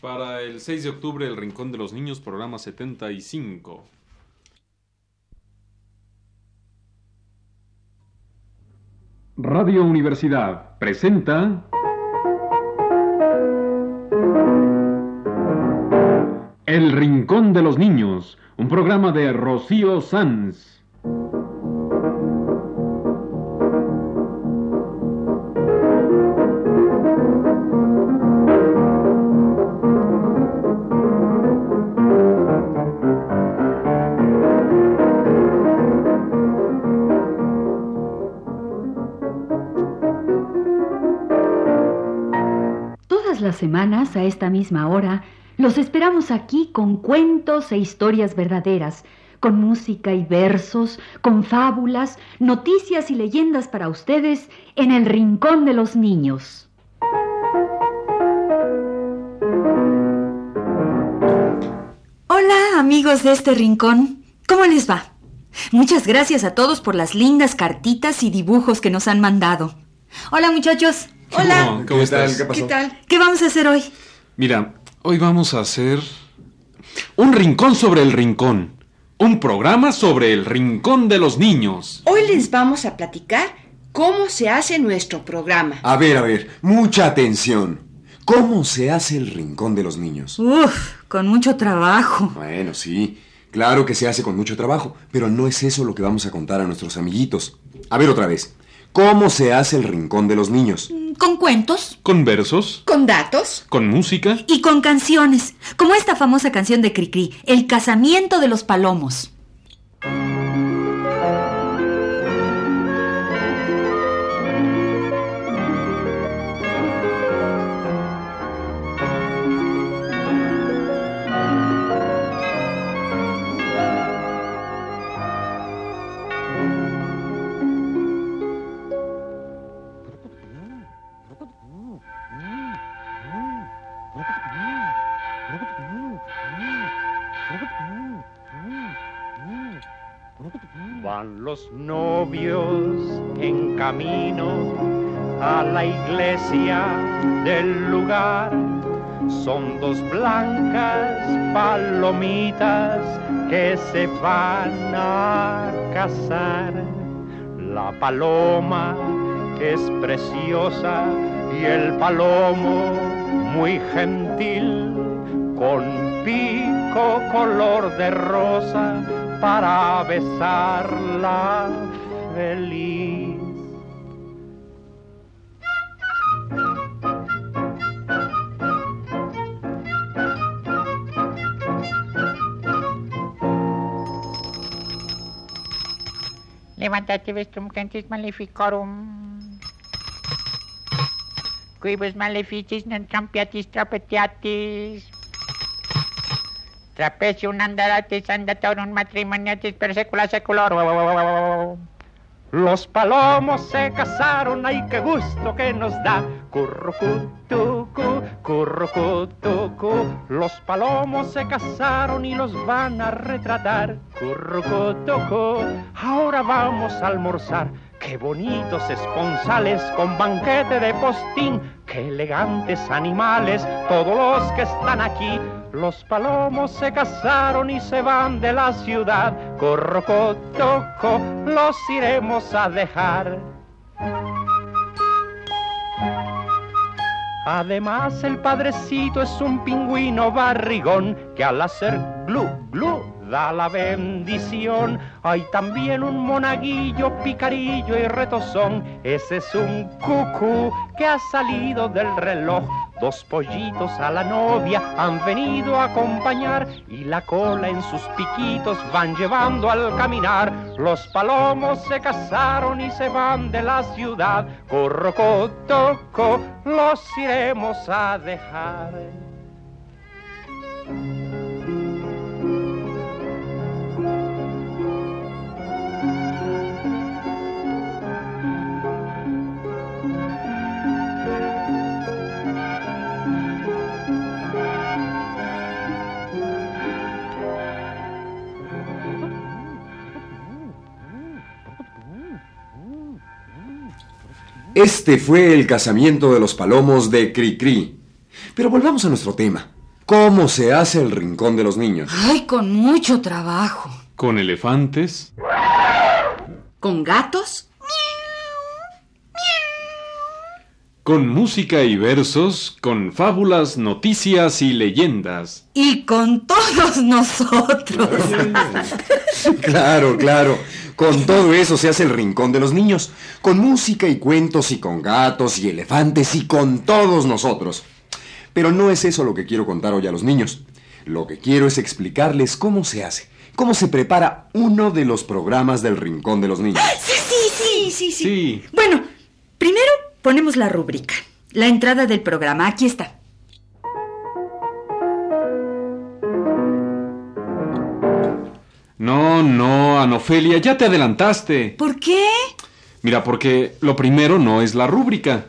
Para el 6 de octubre, El Rincón de los Niños, programa 75. Radio Universidad presenta El Rincón de los Niños, un programa de Rocío Sanz. Las semanas, a esta misma hora, los esperamos aquí con cuentos e historias verdaderas, con música y versos, con fábulas, noticias y leyendas para ustedes en el Rincón de los Niños. Hola amigos de este rincón, ¿cómo les va? Muchas gracias a todos por las lindas cartitas y dibujos que nos han mandado. Hola muchachos. Hola. ¿Cómo estás? ¿Qué pasó? ¿Qué tal? ¿Qué vamos a hacer hoy? Mira, hoy vamos a hacer un rincón sobre el rincón. Un programa sobre el rincón de los niños. Hoy les vamos a platicar cómo se hace nuestro programa. A ver, a ver, mucha atención. ¿Cómo se hace el rincón de los niños? Uf, con mucho trabajo. Bueno, sí, claro que se hace con mucho trabajo, pero no es eso lo que vamos a contar a nuestros amiguitos. A ver otra vez. ¿Cómo se hace el rincón de los niños? Con cuentos Con versos, Con datos, con música. y con canciones, como esta famosa canción de Cricri, El casamiento de los palomos. Van los novios en camino a la iglesia del lugar. Son dos blancas palomitas que se van a casar. La paloma es preciosa y el palomo muy gentil con pico color de rosa para besarla feliz. Levántate, vestrum cantis maleficorum. Quibus maleficis non trampiatis trapetiatis. Trapecium andaratis andatorum matrimoniatis per secula seculorum. Los palomos se casaron, ay qué gusto que nos da. Currucutucu, currucutucu. Los palomos se casaron y los van a retratar. Currucutucu. Ahora vamos a almorzar. Qué bonitos esponsales con banquete de postín. Qué elegantes animales, todos los que están aquí. Los palomos se casaron y se van de la ciudad. Corrocotoco, los iremos a dejar. Además, el padrecito es un pingüino barrigón que al hacer glu glu da la bendición. Hay también un monaguillo, picarillo y retozón. Ese es un cucú que ha salido del reloj. Dos pollitos a la novia han venido a acompañar y la cola en sus piquitos van llevando al caminar. Los palomos se casaron y se van de la ciudad. Corrocotoco, los iremos a dejar. Este fue el casamiento de los palomos de Cricri. Pero volvamos a nuestro tema. ¿Cómo se hace el rincón de los niños? Ay, con mucho trabajo. Con elefantes, ¿Con gatos? Con música y versos, con fábulas, noticias y leyendas. Y con todos nosotros. Claro, claro. Con todo eso se hace el rincón de los niños. Con música y cuentos y con gatos y elefantes y con todos nosotros. Pero no es eso lo que quiero contar hoy a los niños. Lo que quiero es explicarles cómo se hace, cómo se prepara uno de los programas del rincón de los niños. Sí, sí, sí, sí, sí. Sí, Bueno, primero ponemos la rúbrica. La entrada del programa. Aquí está. no, no, Anofelia, ya te adelantaste. ¿Por qué? Mira, porque lo primero no es la rúbrica.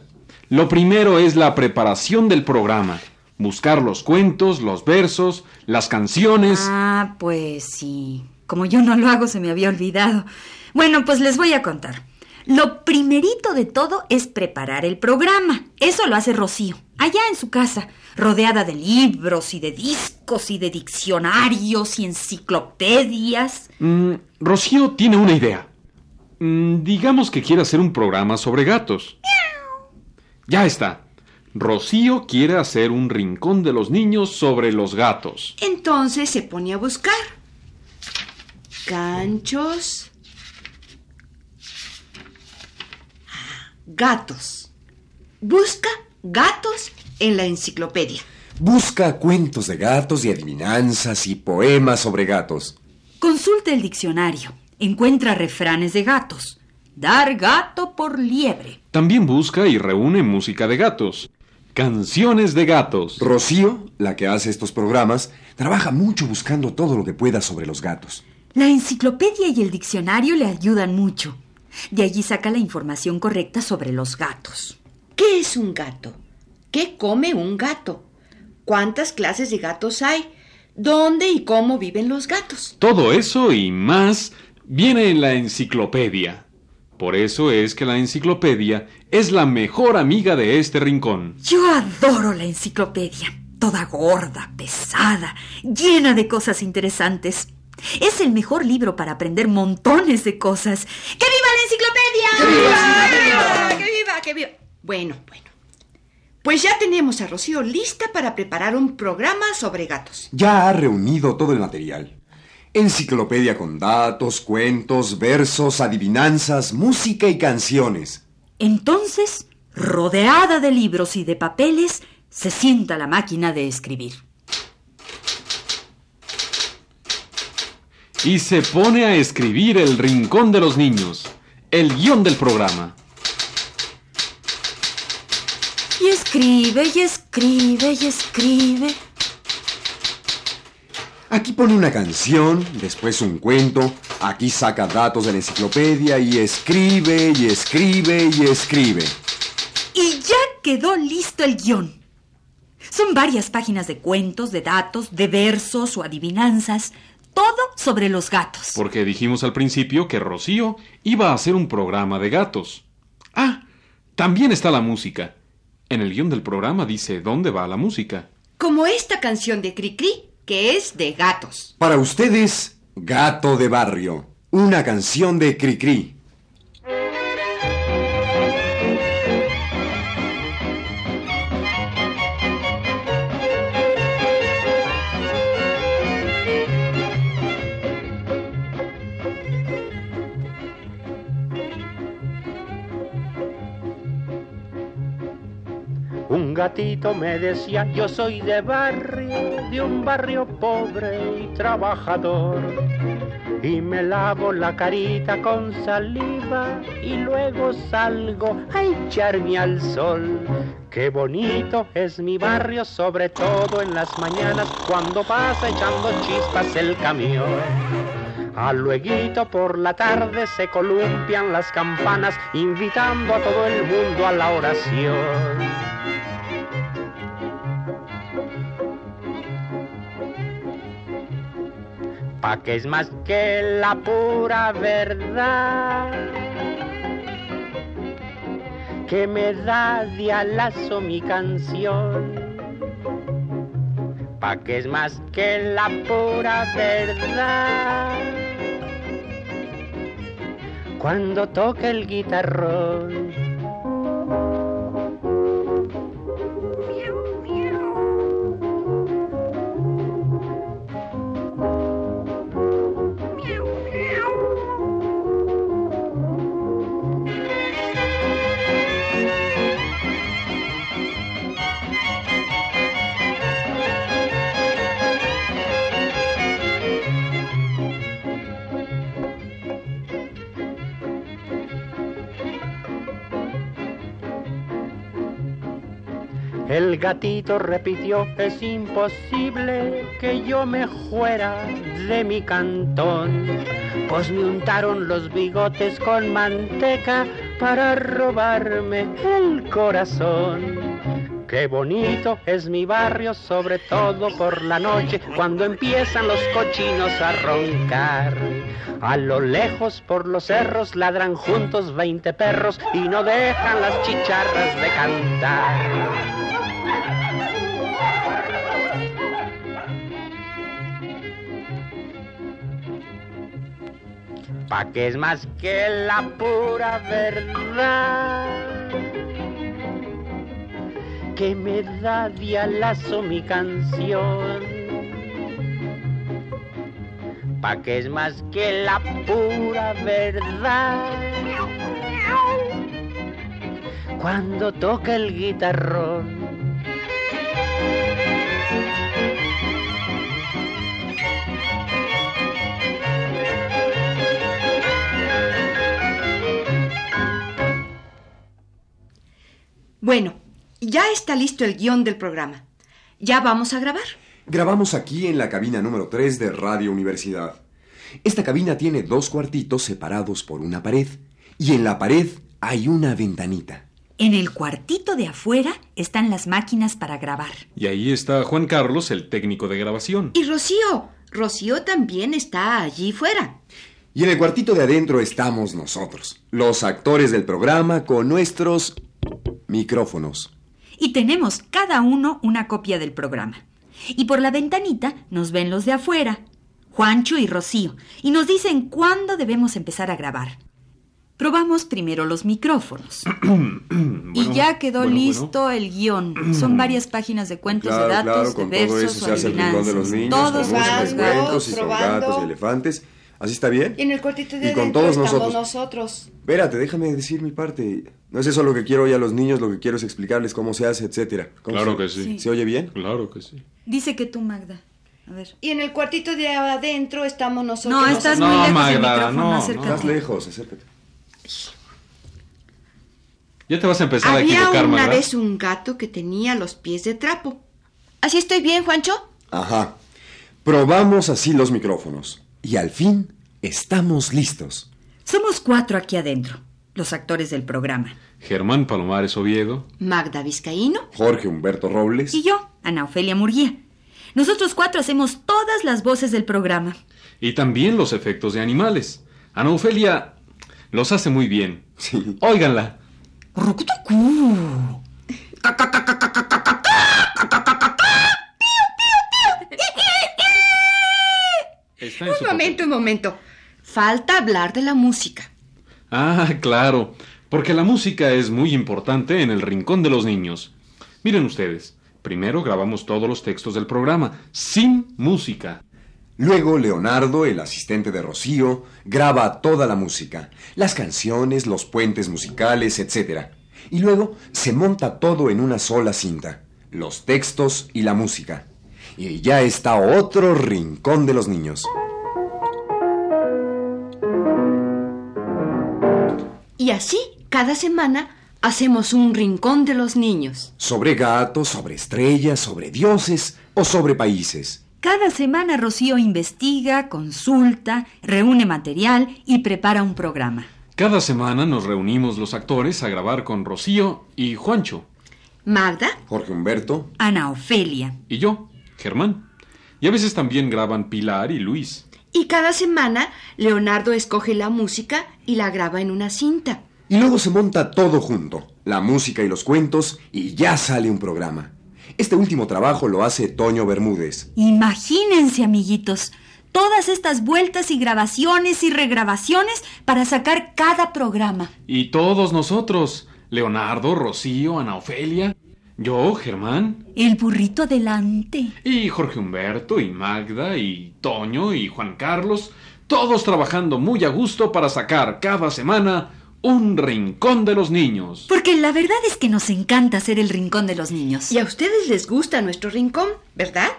Lo primero es la preparación del programa. Buscar los cuentos, los versos, las canciones. Ah, pues sí. Como yo no lo hago, se me había olvidado. Bueno, pues les voy a contar. Lo primerito de todo es preparar el programa. Eso lo hace Rocío, allá en su casa, rodeada de libros y de discos y de diccionarios y enciclopedias. Mm, Rocío tiene una idea. Mm, digamos que quiere hacer un programa sobre gatos. Ya está. Rocío quiere hacer un rincón de los niños sobre los gatos. Entonces se pone a buscar. Ganchos. Gatos. Busca gatos en la enciclopedia. Busca cuentos de gatos y adivinanzas y poemas sobre gatos. Consulta el diccionario. Encuentra refranes de gatos. Dar gato por liebre. También busca y reúne música de gatos. Canciones de gatos. Rocío, la que hace estos programas, trabaja mucho buscando todo lo que pueda sobre los gatos. La enciclopedia y el diccionario le ayudan mucho. De allí saca la información correcta sobre los gatos. ¿Qué es un gato? ¿Qué come un gato? ¿Cuántas clases de gatos hay? ¿Dónde y cómo viven los gatos? Todo eso y más viene en la enciclopedia. Por eso es que la enciclopedia es la mejor amiga de este rincón. Yo adoro la enciclopedia. Toda gorda, pesada, llena de cosas interesantes. Es el mejor libro para aprender montones de cosas. ¡Que viva la enciclopedia! ¡Que viva! ¡Que viva! ¡Que viva! ¡Que viva! Bueno, bueno. Pues ya tenemos a Rocío lista para preparar un programa sobre gatos. Ya ha reunido todo el material. Enciclopedia con datos, cuentos, versos, adivinanzas, música y canciones. Entonces, rodeada de libros y de papeles, se sienta la máquina de escribir. Y se pone a escribir el rincón de los niños, el guion del programa. Y escribe, y escribe, y escribe. Aquí pone una canción, después un cuento, aquí saca datos de la enciclopedia y escribe y escribe y escribe. Y ya quedó listo el guion. Son varias páginas de cuentos, de datos, de versos o adivinanzas, todo sobre los gatos. Porque dijimos al principio que Rocío iba a hacer un programa de gatos. Ah, también está la música. En el guion del programa dice dónde va la música. Como esta canción de Cricri, que es de gatos. Para ustedes, Gato de Barrio, una canción de Cricri. Gatito me decía, yo soy de barrio, de un barrio pobre y trabajador. Y me lavo la carita con saliva y luego salgo a echarme al sol. Qué bonito es mi barrio, sobre todo en las mañanas cuando pasa echando chispas el camión. A lueguito por la tarde se columpian las campanas invitando a todo el mundo a la oración. Pa' que es más que la pura verdad que me da de alazo mi canción. pa' que es más que la pura verdad. Cuando toca el guitarrón, El gatito repitió, es imposible que yo me fuera de mi cantón, pues me untaron los bigotes con manteca para robarme el corazón. Qué bonito es mi barrio, sobre todo por la noche, cuando empiezan los cochinos a roncar. A lo lejos por los cerros ladran juntos veinte perros y no dejan las chicharras de cantar. Pa' que es más que la pura verdad que me da dialazo mi canción. Pa' que es más que la pura verdad. Cuando toca el guitarrón. Bueno, ya está listo el guion del programa. ¿Ya vamos a grabar? Grabamos aquí en la cabina número 3 de Radio Universidad. Esta cabina tiene dos cuartitos separados por una pared y en la pared hay una ventanita. En el cuartito de afuera están las máquinas para grabar. Y ahí está Juan Carlos, el técnico de grabación. Y Rocío. Rocío también está allí fuera. Y en el cuartito de adentro estamos nosotros, los actores del programa con nuestros micrófonos. Y tenemos cada uno una copia del programa. Y por la ventanita nos ven los de afuera, Juancho y Rocío, y nos dicen cuándo debemos empezar a grabar. Probamos primero los micrófonos. y ya quedó bueno, listo el guion. Son varias páginas de cuentos Claro, de datos, claro, de versos, todo eso se hace el de los niños, Todos los y probando, cuentos y gatos y elefantes. ¿Así está bien? Y en el cuartito de Y con adentro todos estamos nosotros. nosotros. Espérate, déjame decir mi parte. No es eso lo que quiero hoy a los niños, lo que quiero es explicarles cómo se hace, etcétera. ¿Cómo Claro se- que sí. ¿Se oye bien? Claro que sí. Dice que tú, Magda. A ver. Y en el cuartito de adentro estamos nosotros. No, estás No, muy lejos del Magda, micrófono, no, no. acércate. Estás lejos, acércate. Ya te vas a empezar a Había equivocar, una Magda. vez un gato que tenía los pies de trapo. ¿Así estoy bien, Juancho? Ajá. Probamos así los micrófonos. Y al fin estamos listos. Somos cuatro aquí adentro, los actores del programa. Germán Palomares Oviedo. Magda Vizcaíno. Jorge Humberto Robles. Y yo, Ana Ofelia Murguía. Nosotros cuatro hacemos todas las voces del programa. Y también los efectos de animales. Ana Ofelia los hace muy bien. Sí. Óiganla. Está en su Un momento, un momento. Falta hablar de la música. Ah, claro, porque la música es muy importante en el rincón de los niños. Miren ustedes, primero grabamos todos los textos del programa, sin música. Luego Leonardo, el asistente de Rocío, graba toda la música, las canciones, los puentes musicales, etc. Y luego se monta todo en una sola cinta, los textos y la música. Y ya está otro rincón de los niños. Y así, cada semana, hacemos un rincón de los niños. Sobre gatos, sobre estrellas, sobre dioses o sobre países. Cada semana Rocío investiga, consulta, reúne material y prepara un programa. Cada semana nos reunimos los actores a grabar con Rocío y Juancho, Magda, Jorge Humberto, Ana Ofelia. y yo, Germán. Y a veces también graban Pilar y Luis. Y cada semana Leonardo escoge la música y la graba en una cinta. Y luego se monta todo junto, la música y los cuentos, y ya sale un programa. Este último trabajo lo hace Toño Bermúdez. Imagínense, amiguitos, todas estas vueltas y grabaciones y regrabaciones para sacar cada programa. Y todos nosotros, Leonardo, Rocío, Ana Ofelia, yo, Germán, El burrito adelante. y Jorge Humberto, y Magda, y Toño, y Juan Carlos, todos trabajando muy a gusto para sacar cada semana un rincón de los niños. Porque la verdad es que nos encanta ser el rincón de los niños. Y a ustedes les gusta nuestro rincón, ¿verdad?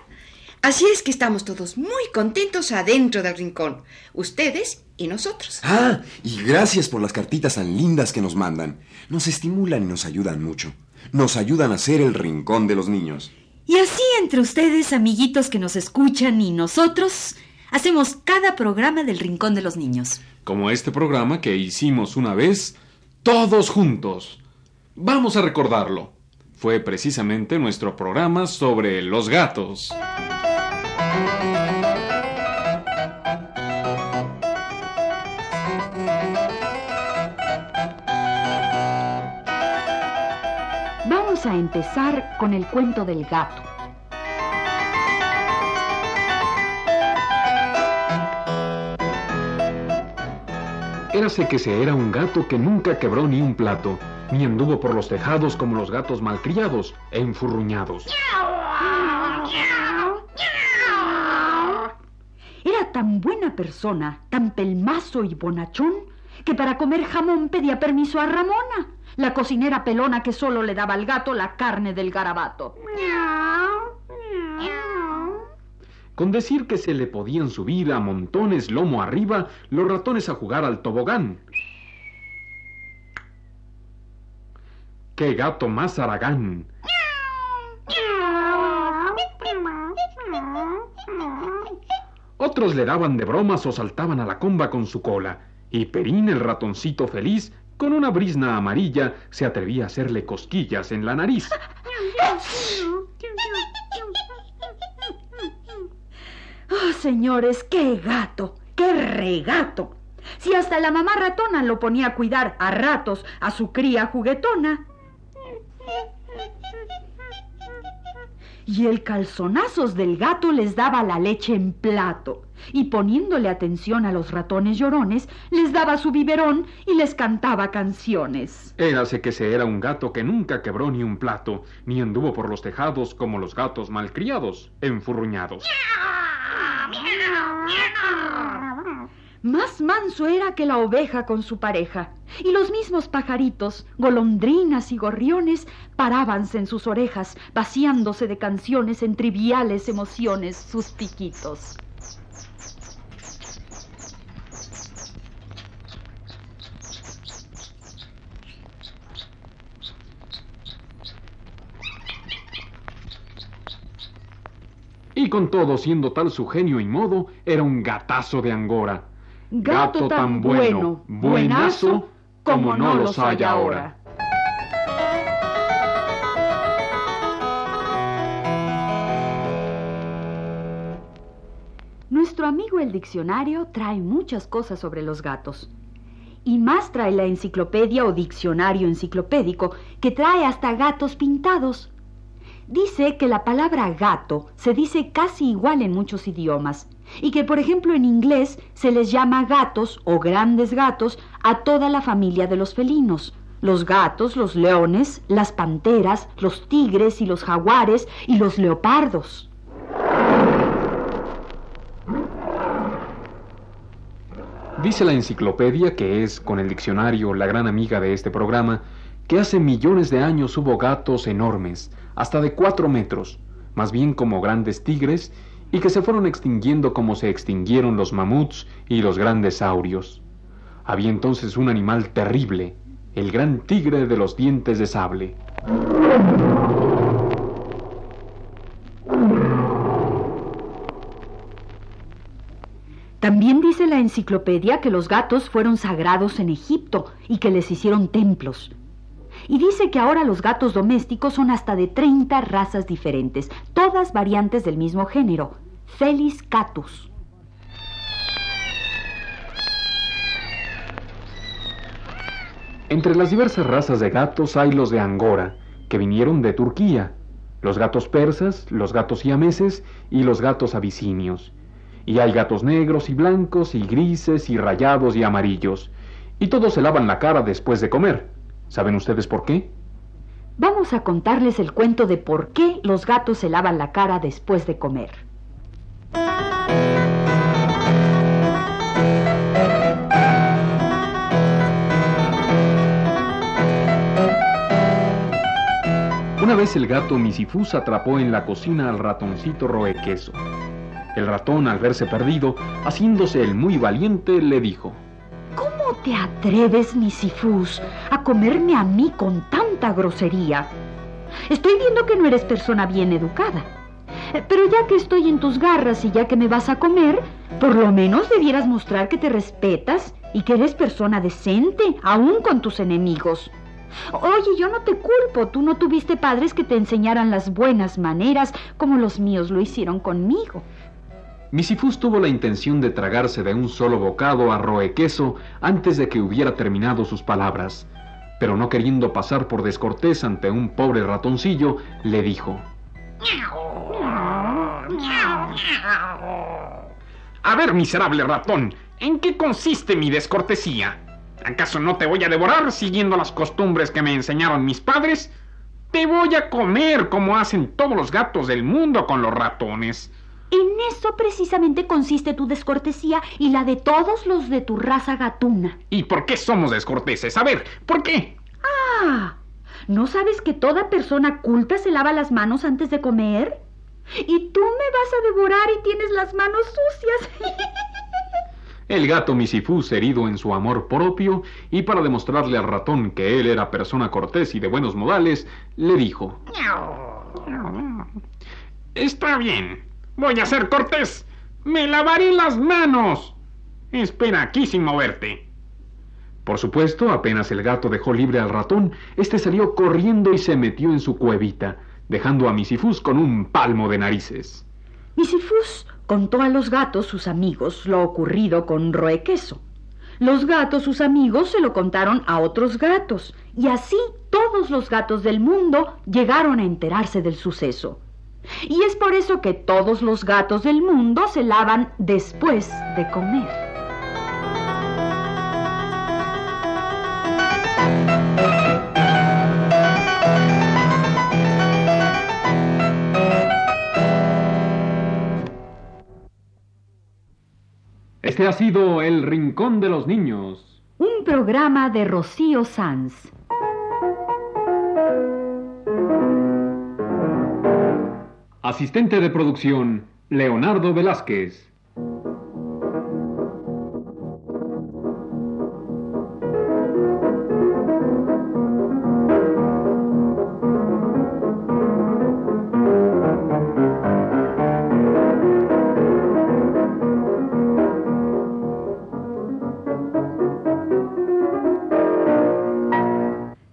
Así es que estamos todos muy contentos adentro del rincón, ustedes y nosotros. Ah, y gracias por las cartitas tan lindas que nos mandan. Nos estimulan y nos ayudan mucho. Nos ayudan a ser el rincón de los niños. Y así entre ustedes, amiguitos que nos escuchan y nosotros, hacemos cada programa del rincón de los niños. Como este programa que hicimos una vez, todos juntos. Vamos a recordarlo. Fue precisamente nuestro programa sobre los gatos. Vamos a empezar con el cuento del gato. Érase que se era un gato que nunca quebró ni un plato, ni anduvo por los tejados como los gatos malcriados e enfurruñados. Era tan buena persona, tan pelmazo y bonachón, que para comer jamón pedía permiso a Ramona, la cocinera pelona que solo le daba al gato la carne del garabato. Con decir que se le podían subir a montones lomo arriba los ratones a jugar al tobogán. ¡Qué gato más aragán! Otros le daban de bromas o saltaban a la comba con su cola. Y Perín, el ratoncito feliz, con una brisna amarilla, se atrevía a hacerle cosquillas en la nariz. ¡Oh, señores, qué gato! ¡Qué regato! Si hasta la mamá ratona lo ponía a cuidar a ratos a su cría juguetona. Y el calzonazos del gato les daba la leche en plato. Y poniéndole atención a los ratones llorones, les daba su biberón y les cantaba canciones. Érase que se era un gato que nunca quebró ni un plato, ni anduvo por los tejados como los gatos malcriados, enfurruñados. Más manso era que la oveja con su pareja, y los mismos pajaritos, golondrinas y gorriones, parábanse en sus orejas, vaciándose de canciones en triviales emociones sus piquitos. Y con todo, siendo tal su genio y modo, era un gatazo de Angora. Gato tan bueno, buenazo, como no los hay ahora. Nuestro amigo el diccionario trae muchas cosas sobre los gatos. Y más trae la enciclopedia o diccionario enciclopédico, que trae hasta gatos pintados. Dice que la palabra gato se dice casi igual en muchos idiomas y que, por ejemplo, en inglés se les llama gatos o grandes gatos a toda la familia de los felinos. Los gatos, los leones, las panteras, los tigres y los jaguares y los leopardos. Dice la enciclopedia, que es con el diccionario la gran amiga de este programa, que hace millones de años hubo gatos enormes, hasta de cuatro metros, más bien como grandes tigres, y que se fueron extinguiendo como se extinguieron los mamuts y los grandes saurios. Había entonces un animal terrible, el gran tigre de los dientes de sable. También dice la enciclopedia que los gatos fueron sagrados en Egipto y que les hicieron templos. Y dice que ahora los gatos domésticos son hasta de 30 razas diferentes, todas variantes del mismo género, Felis catus. Entre las diversas razas de gatos hay los de Angora, que vinieron de Turquía, los gatos persas, los gatos siameses y los gatos abisinios. Y hay gatos negros y blancos y grises y rayados y amarillos. Y todos se lavan la cara después de comer. ¿Saben ustedes por qué? Vamos a contarles el cuento de por qué los gatos se lavan la cara después de comer. Una vez el gato Misifus atrapó en la cocina al ratoncito Roequeso. El ratón, al verse perdido, haciéndose el muy valiente, le dijo: ¿Cómo te atreves, Misifus, a comerme a mí con tanta grosería? Estoy viendo que no eres persona bien educada. Pero ya que estoy en tus garras y ya que me vas a comer, por lo menos debieras mostrar que te respetas y que eres persona decente, aún con tus enemigos. Oye, yo no te culpo, tú no tuviste padres que te enseñaran las buenas maneras como los míos lo hicieron conmigo. Misifus tuvo la intención de tragarse de un solo bocado a roequeso antes de que hubiera terminado sus palabras, pero no queriendo pasar por descortés ante un pobre ratoncillo, le dijo: A ver, miserable ratón, ¿en qué consiste mi descortesía? ¿Acaso no te voy a devorar siguiendo las costumbres que me enseñaron mis padres? Te voy a comer como hacen todos los gatos del mundo con los ratones. En eso precisamente consiste tu descortesía y la de todos los de tu raza gatuna. ¿Y por qué somos descorteses? A ver, ¿por qué? Ah, ¿no sabes que toda persona culta se lava las manos antes de comer? Y tú me vas a devorar y tienes las manos sucias. El gato Misifus, herido en su amor propio, y para demostrarle al ratón que él era persona cortés y de buenos modales, le dijo: Está bien, voy a ser cortés. Me lavaré las manos. Espera aquí sin moverte. Por supuesto, apenas el gato dejó libre al ratón, este salió corriendo y se metió en su cuevita, dejando a Misifus con un palmo de narices. Misifus contó a los gatos, sus amigos, lo ocurrido con Roequeso. Los gatos, sus amigos, se lo contaron a otros gatos, y así todos los gatos del mundo llegaron a enterarse del suceso. Y es por eso que todos los gatos del mundo se lavan después de comer. Este ha sido El Rincón de los Niños. Un programa de Rocío Sanz. Asistente de producción, Leonardo Velázquez.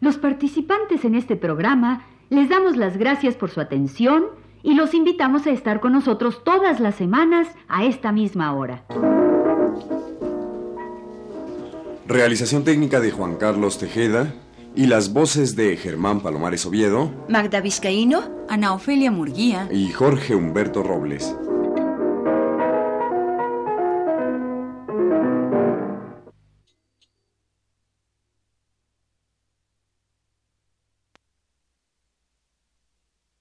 Los participantes en este programa les damos las gracias por su atención y los invitamos a estar con nosotros todas las semanas a esta misma hora. Realización técnica de Juan Carlos Tejeda y las voces de Germán Palomares Oviedo Magda Vizcaíno. Ana Ofelia Murguía. y Jorge Humberto Robles.